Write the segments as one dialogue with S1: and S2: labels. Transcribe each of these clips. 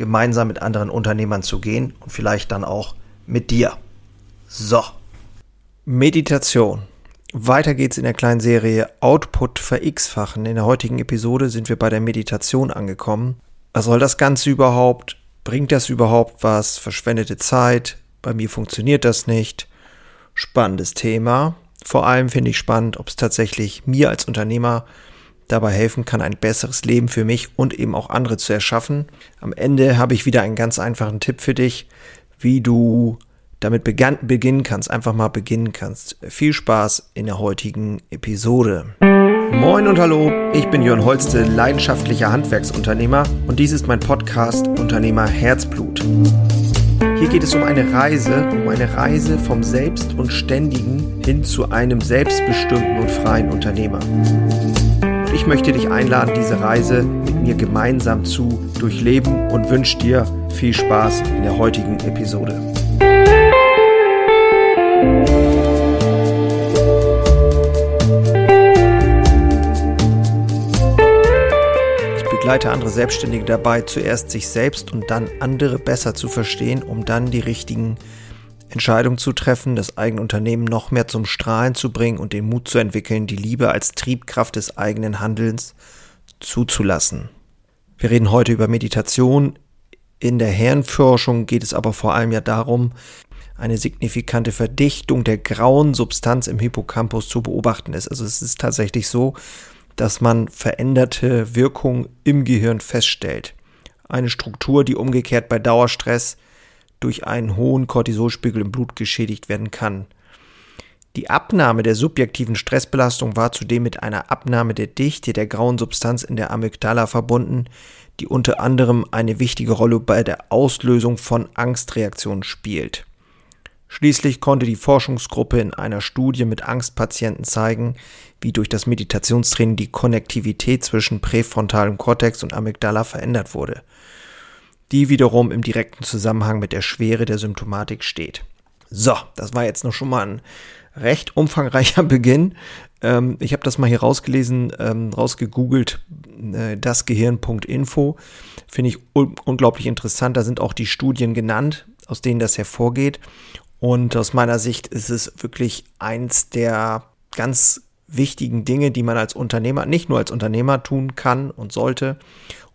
S1: gemeinsam mit anderen Unternehmern zu gehen und vielleicht dann auch mit dir. So. Meditation. Weiter geht's in der kleinen Serie Output verX-fachen. In der heutigen Episode sind wir bei der Meditation angekommen. Was soll das Ganze überhaupt? Bringt das überhaupt was? Verschwendete Zeit? Bei mir funktioniert das nicht. Spannendes Thema. Vor allem finde ich spannend, ob es tatsächlich mir als Unternehmer dabei helfen kann, ein besseres Leben für mich und eben auch andere zu erschaffen. Am Ende habe ich wieder einen ganz einfachen Tipp für dich, wie du damit beginnen kannst, einfach mal beginnen kannst. Viel Spaß in der heutigen Episode. Moin und hallo, ich bin Jörn Holste, leidenschaftlicher Handwerksunternehmer und dies ist mein Podcast Unternehmer Herzblut. Hier geht es um eine Reise, um eine Reise vom Selbst und Ständigen hin zu einem selbstbestimmten und freien Unternehmer ich möchte dich einladen, diese Reise mit mir gemeinsam zu durchleben und wünsche dir viel Spaß in der heutigen Episode. Ich begleite andere Selbstständige dabei, zuerst sich selbst und dann andere besser zu verstehen, um dann die richtigen Entscheidung zu treffen, das eigene Unternehmen noch mehr zum Strahlen zu bringen und den Mut zu entwickeln, die Liebe als Triebkraft des eigenen Handelns zuzulassen. Wir reden heute über Meditation. In der Hirnforschung geht es aber vor allem ja darum, eine signifikante Verdichtung der grauen Substanz im Hippocampus zu beobachten ist. Also es ist tatsächlich so, dass man veränderte Wirkung im Gehirn feststellt. Eine Struktur, die umgekehrt bei Dauerstress durch einen hohen Cortisolspiegel im Blut geschädigt werden kann. Die Abnahme der subjektiven Stressbelastung war zudem mit einer Abnahme der Dichte der grauen Substanz in der Amygdala verbunden, die unter anderem eine wichtige Rolle bei der Auslösung von Angstreaktionen spielt. Schließlich konnte die Forschungsgruppe in einer Studie mit Angstpatienten zeigen, wie durch das Meditationstraining die Konnektivität zwischen präfrontalem Kortex und Amygdala verändert wurde die wiederum im direkten Zusammenhang mit der Schwere der Symptomatik steht. So, das war jetzt noch schon mal ein recht umfangreicher Beginn. Ähm, ich habe das mal hier rausgelesen, ähm, rausgegoogelt, äh, dasgehirn.info. Finde ich un unglaublich interessant. Da sind auch die Studien genannt, aus denen das hervorgeht. Und aus meiner Sicht ist es wirklich eins der ganz wichtigen Dinge, die man als Unternehmer, nicht nur als Unternehmer tun kann und sollte,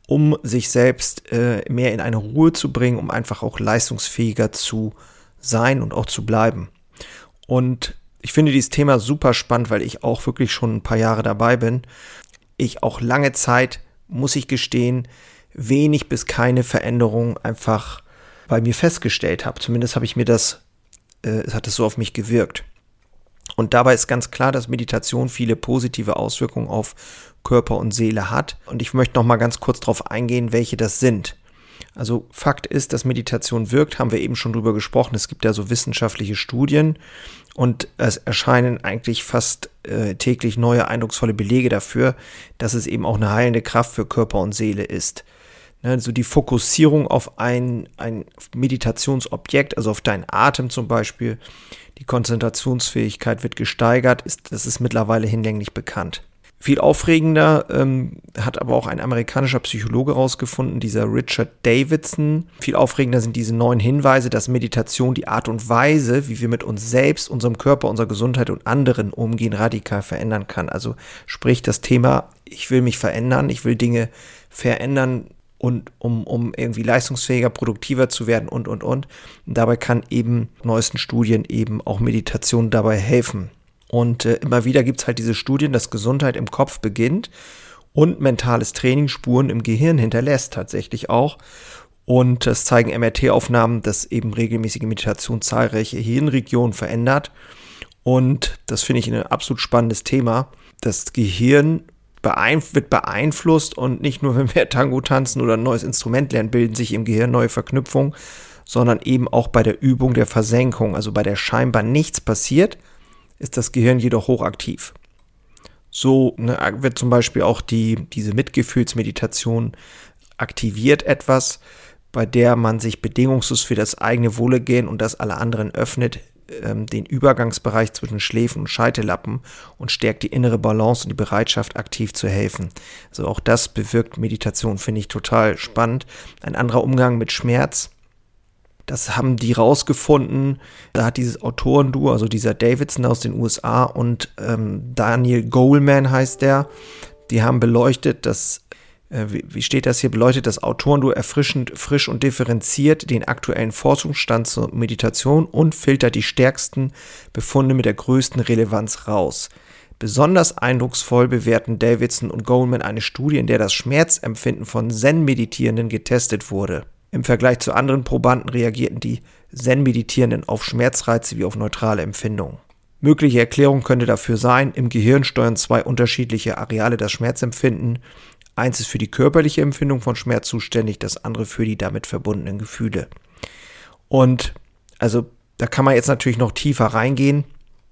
S1: um sich selbst äh, mehr in eine Ruhe zu bringen, um einfach auch leistungsfähiger zu sein und auch zu bleiben. Und ich finde dieses Thema super spannend, weil ich auch wirklich schon ein paar Jahre dabei bin. Ich auch lange Zeit, muss ich gestehen, wenig bis keine Veränderung einfach bei mir festgestellt habe. Zumindest habe ich mir das, äh, es hat es so auf mich gewirkt. Und dabei ist ganz klar, dass Meditation viele positive Auswirkungen auf Körper und Seele hat. Und ich möchte noch mal ganz kurz darauf eingehen, welche das sind. Also Fakt ist, dass Meditation wirkt, haben wir eben schon drüber gesprochen. Es gibt ja so wissenschaftliche Studien und es erscheinen eigentlich fast äh, täglich neue eindrucksvolle Belege dafür, dass es eben auch eine heilende Kraft für Körper und Seele ist. Ne, also die Fokussierung auf ein, ein Meditationsobjekt, also auf deinen Atem zum Beispiel, die Konzentrationsfähigkeit wird gesteigert, ist, das ist mittlerweile hinlänglich bekannt. Viel aufregender ähm, hat aber auch ein amerikanischer Psychologe herausgefunden, dieser Richard Davidson. Viel aufregender sind diese neuen Hinweise, dass Meditation die Art und Weise, wie wir mit uns selbst, unserem Körper, unserer Gesundheit und anderen umgehen, radikal verändern kann. Also sprich das Thema, ich will mich verändern, ich will Dinge verändern, und um, um irgendwie leistungsfähiger, produktiver zu werden und, und, und. dabei kann eben neuesten Studien eben auch Meditation dabei helfen. Und äh, immer wieder gibt es halt diese Studien, dass Gesundheit im Kopf beginnt und mentales Training Spuren im Gehirn hinterlässt tatsächlich auch. Und es zeigen MRT-Aufnahmen, dass eben regelmäßige Meditation zahlreiche Hirnregionen verändert. Und das finde ich ein absolut spannendes Thema. Das Gehirn beeinf wird beeinflusst und nicht nur, wenn wir Tango tanzen oder ein neues Instrument lernen, bilden sich im Gehirn neue Verknüpfungen, sondern eben auch bei der Übung der Versenkung, also bei der scheinbar nichts passiert, ist das Gehirn jedoch hochaktiv. So ne, wird zum Beispiel auch die, diese Mitgefühlsmeditation aktiviert etwas, bei der man sich bedingungslos für das eigene Wohlergehen und das aller anderen öffnet, ähm, den Übergangsbereich zwischen Schläfen und Scheitelappen und stärkt die innere Balance und die Bereitschaft, aktiv zu helfen. Also auch das bewirkt Meditation, finde ich total spannend. Ein anderer Umgang mit Schmerz. Das haben die rausgefunden. Da hat dieses Autorenduo, also dieser Davidson aus den USA und ähm, Daniel Goleman heißt der, die haben beleuchtet, dass wie steht das hier, beleuchtet das Autorenduo erfrischend, frisch und differenziert den aktuellen Forschungsstand zur Meditation und filtert die stärksten Befunde mit der größten Relevanz raus. Besonders eindrucksvoll bewerten Davidson und Goldman eine Studie, in der das Schmerzempfinden von Zen-Meditierenden getestet wurde. Im Vergleich zu anderen Probanden reagierten die Zen-Meditierenden auf Schmerzreize wie auf neutrale Empfindungen. Mögliche Erklärung könnte dafür sein, im Gehirn steuern zwei unterschiedliche Areale das Schmerzempfinden Eins ist für die körperliche Empfindung von Schmerz zuständig, das andere für die damit verbundenen Gefühle. Und also da kann man jetzt natürlich noch tiefer reingehen.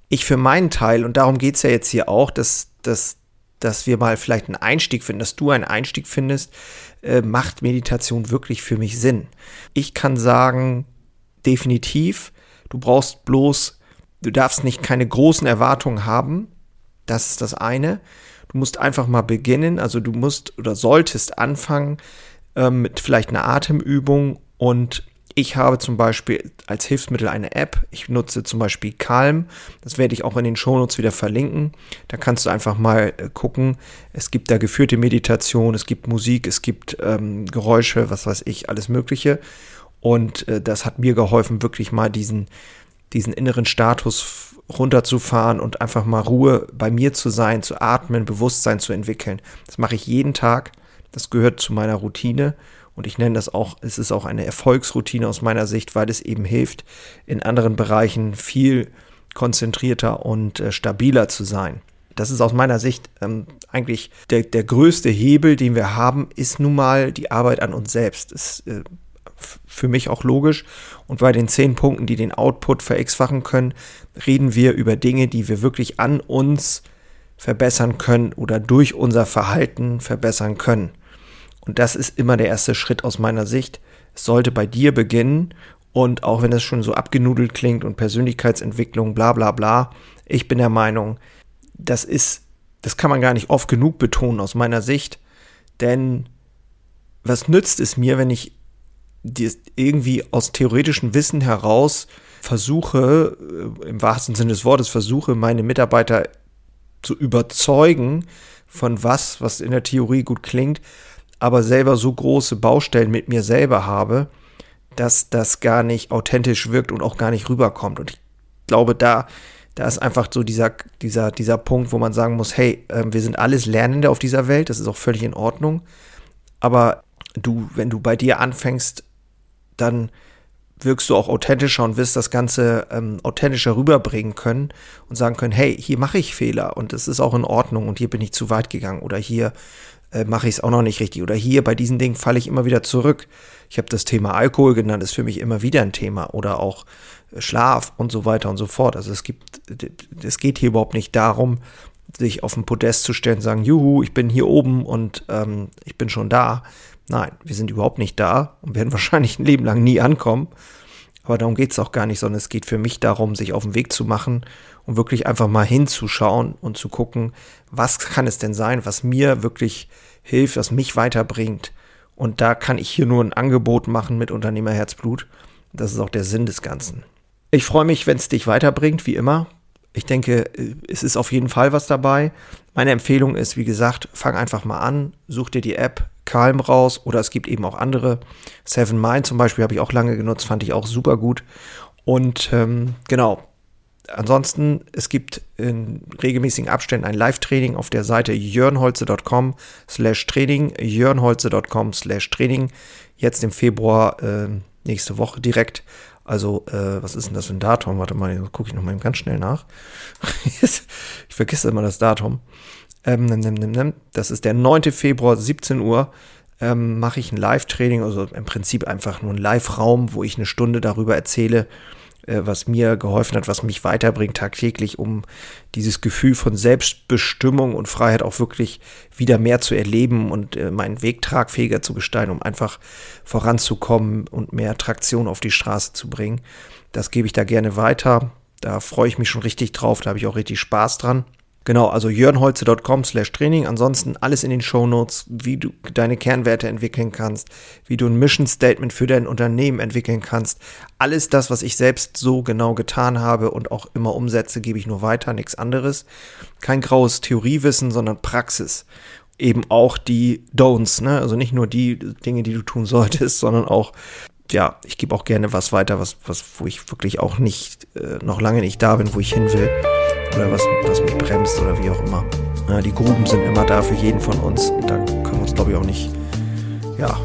S1: Ich für meinen Teil, und darum geht es ja jetzt hier auch, dass, dass, dass wir mal vielleicht einen Einstieg finden, dass du einen Einstieg findest, äh, macht Meditation wirklich für mich Sinn. Ich kann sagen, definitiv, du brauchst bloß, du darfst nicht keine großen Erwartungen haben. Das ist das eine. Du musst einfach mal beginnen, also du musst oder solltest anfangen ähm, mit vielleicht einer Atemübung und ich habe zum Beispiel als Hilfsmittel eine App. Ich nutze zum Beispiel Calm. Das werde ich auch in den Shownotes wieder verlinken. Da kannst du einfach mal äh, gucken. Es gibt da geführte Meditation, es gibt Musik, es gibt ähm, Geräusche, was weiß ich, alles Mögliche. Und äh, das hat mir geholfen, wirklich mal diesen, diesen inneren Status runterzufahren und einfach mal Ruhe bei mir zu sein, zu atmen, Bewusstsein zu entwickeln. Das mache ich jeden Tag. Das gehört zu meiner Routine. Und ich nenne das auch, es ist auch eine Erfolgsroutine aus meiner Sicht, weil es eben hilft, in anderen Bereichen viel konzentrierter und äh, stabiler zu sein. Das ist aus meiner Sicht ähm, eigentlich der, der größte Hebel, den wir haben, ist nun mal die Arbeit an uns selbst. Es äh, für mich auch logisch. Und bei den zehn Punkten, die den Output ver-x-fachen können, reden wir über Dinge, die wir wirklich an uns verbessern können oder durch unser Verhalten verbessern können. Und das ist immer der erste Schritt aus meiner Sicht. Es sollte bei dir beginnen und auch wenn es schon so abgenudelt klingt und Persönlichkeitsentwicklung, bla bla bla, ich bin der Meinung, das ist, das kann man gar nicht oft genug betonen aus meiner Sicht, denn was nützt es mir, wenn ich irgendwie aus theoretischem Wissen heraus versuche, äh, im wahrsten Sinne des Wortes, versuche, meine Mitarbeiter zu überzeugen von was, was in der Theorie gut klingt, aber selber so große Baustellen mit mir selber habe, dass das gar nicht authentisch wirkt und auch gar nicht rüberkommt. Und ich glaube, da, da ist einfach so dieser, dieser, dieser Punkt, wo man sagen muss, hey, äh, wir sind alles Lernende auf dieser Welt, das ist auch völlig in Ordnung. Aber du, wenn du bei dir anfängst, dann wirkst du auch authentischer und wirst das Ganze ähm, authentischer rüberbringen können und sagen können, hey, hier mache ich Fehler und es ist auch in Ordnung und hier bin ich zu weit gegangen oder hier äh, mache ich es auch noch nicht richtig oder hier bei diesen Dingen falle ich immer wieder zurück. Ich habe das Thema Alkohol genannt, ist für mich immer wieder ein Thema oder auch äh, Schlaf und so weiter und so fort. Also es gibt, es geht hier überhaupt nicht darum, sich auf ein Podest zu stellen und sagen, juhu, ich bin hier oben und ähm, ich bin schon da, Nein, wir sind überhaupt nicht da und werden wahrscheinlich ein Leben lang nie ankommen. Aber darum geht es auch gar nicht, sondern es geht für mich darum, sich auf den Weg zu machen und wirklich einfach mal hinzuschauen und zu gucken, was kann es denn sein, was mir wirklich hilft, was mich weiterbringt. Und da kann ich hier nur ein Angebot machen mit Unternehmerherzblut. Das ist auch der Sinn des Ganzen. Ich freue mich, wenn es dich weiterbringt, wie immer. Ich denke, es ist auf jeden Fall was dabei. Meine Empfehlung ist, wie gesagt, fang einfach mal an, such dir die App, Calm raus oder es gibt eben auch andere. Seven Mind zum Beispiel habe ich auch lange genutzt, fand ich auch super gut. Und ähm, genau, ansonsten, es gibt in regelmäßigen Abständen ein Live-Training auf der Seite jörnholze.com slash Training, jörnholze.com slash Training. Jetzt im Februar äh, nächste Woche direkt. Also, äh, was ist denn das für ein Datum? Warte mal, gucke ich noch mal ganz schnell nach. ich vergesse immer das Datum. Ähm, das ist der 9. Februar, 17 Uhr. Ähm, mache ich ein Live-Training, also im Prinzip einfach nur ein Live-Raum, wo ich eine Stunde darüber erzähle, äh, was mir geholfen hat, was mich weiterbringt tagtäglich, um dieses Gefühl von Selbstbestimmung und Freiheit auch wirklich wieder mehr zu erleben und äh, meinen Weg tragfähiger zu gestalten, um einfach voranzukommen und mehr Traktion auf die Straße zu bringen. Das gebe ich da gerne weiter. Da freue ich mich schon richtig drauf, da habe ich auch richtig Spaß dran. Genau, also jörnholze.com slash Training. Ansonsten alles in den Show Notes, wie du deine Kernwerte entwickeln kannst, wie du ein Mission Statement für dein Unternehmen entwickeln kannst. Alles das, was ich selbst so genau getan habe und auch immer umsetze, gebe ich nur weiter, nichts anderes. Kein graues Theoriewissen, sondern Praxis. Eben auch die Don'ts, ne? Also nicht nur die Dinge, die du tun solltest, sondern auch ja, ich gebe auch gerne was weiter, was, was, wo ich wirklich auch nicht, äh, noch lange nicht da bin, wo ich hin will oder was, was mich bremst oder wie auch immer. Ja, die Gruben sind immer da für jeden von uns und da können wir uns, glaube ich, auch nicht, ja,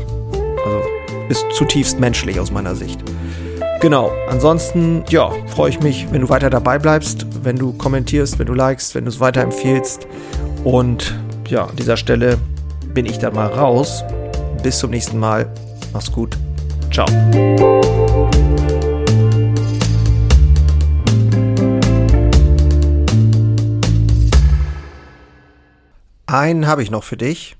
S1: also ist zutiefst menschlich aus meiner Sicht. Genau, ansonsten, ja, freue ich mich, wenn du weiter dabei bleibst, wenn du kommentierst, wenn du likest, wenn du es weiterempfehlst. Und ja, an dieser Stelle bin ich dann mal raus. Bis zum nächsten Mal. Mach's gut. Ciao. Einen habe ich noch für dich.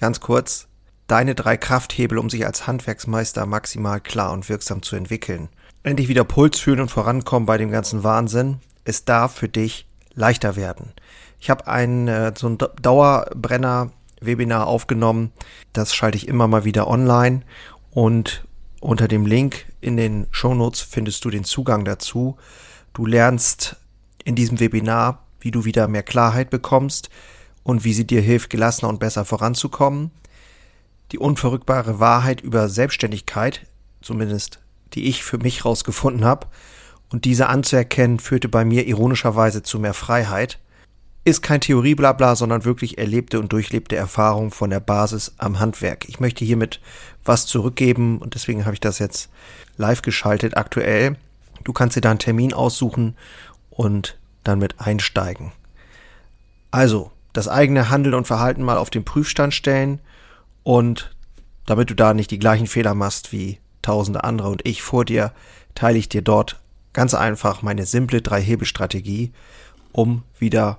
S1: Ganz kurz. Deine drei Krafthebel, um sich als Handwerksmeister maximal klar und wirksam zu entwickeln. Endlich wieder Puls fühlen und vorankommen bei dem ganzen Wahnsinn. Es darf für dich leichter werden. Ich habe ein äh, so ein Dauerbrenner-Webinar aufgenommen. Das schalte ich immer mal wieder online. Und unter dem Link in den Show Notes findest du den Zugang dazu. Du lernst in diesem Webinar, wie du wieder mehr Klarheit bekommst, und wie sie dir hilft, gelassener und besser voranzukommen. Die unverrückbare Wahrheit über Selbstständigkeit, zumindest die ich für mich rausgefunden habe, und diese anzuerkennen, führte bei mir ironischerweise zu mehr Freiheit. Ist kein Theorieblabla, sondern wirklich erlebte und durchlebte Erfahrung von der Basis am Handwerk. Ich möchte hiermit was zurückgeben und deswegen habe ich das jetzt live geschaltet aktuell. Du kannst dir da einen Termin aussuchen und dann mit einsteigen. Also, das eigene Handeln und Verhalten mal auf den Prüfstand stellen und damit du da nicht die gleichen Fehler machst wie tausende andere und ich vor dir, teile ich dir dort ganz einfach meine simple Drei-Hebel-Strategie, um wieder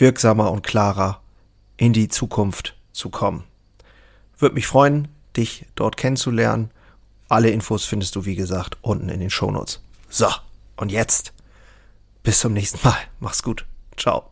S1: wirksamer und klarer in die Zukunft zu kommen. Würde mich freuen, dich dort kennenzulernen. Alle Infos findest du, wie gesagt, unten in den Shownotes. So, und jetzt bis zum nächsten Mal. Mach's gut. Ciao.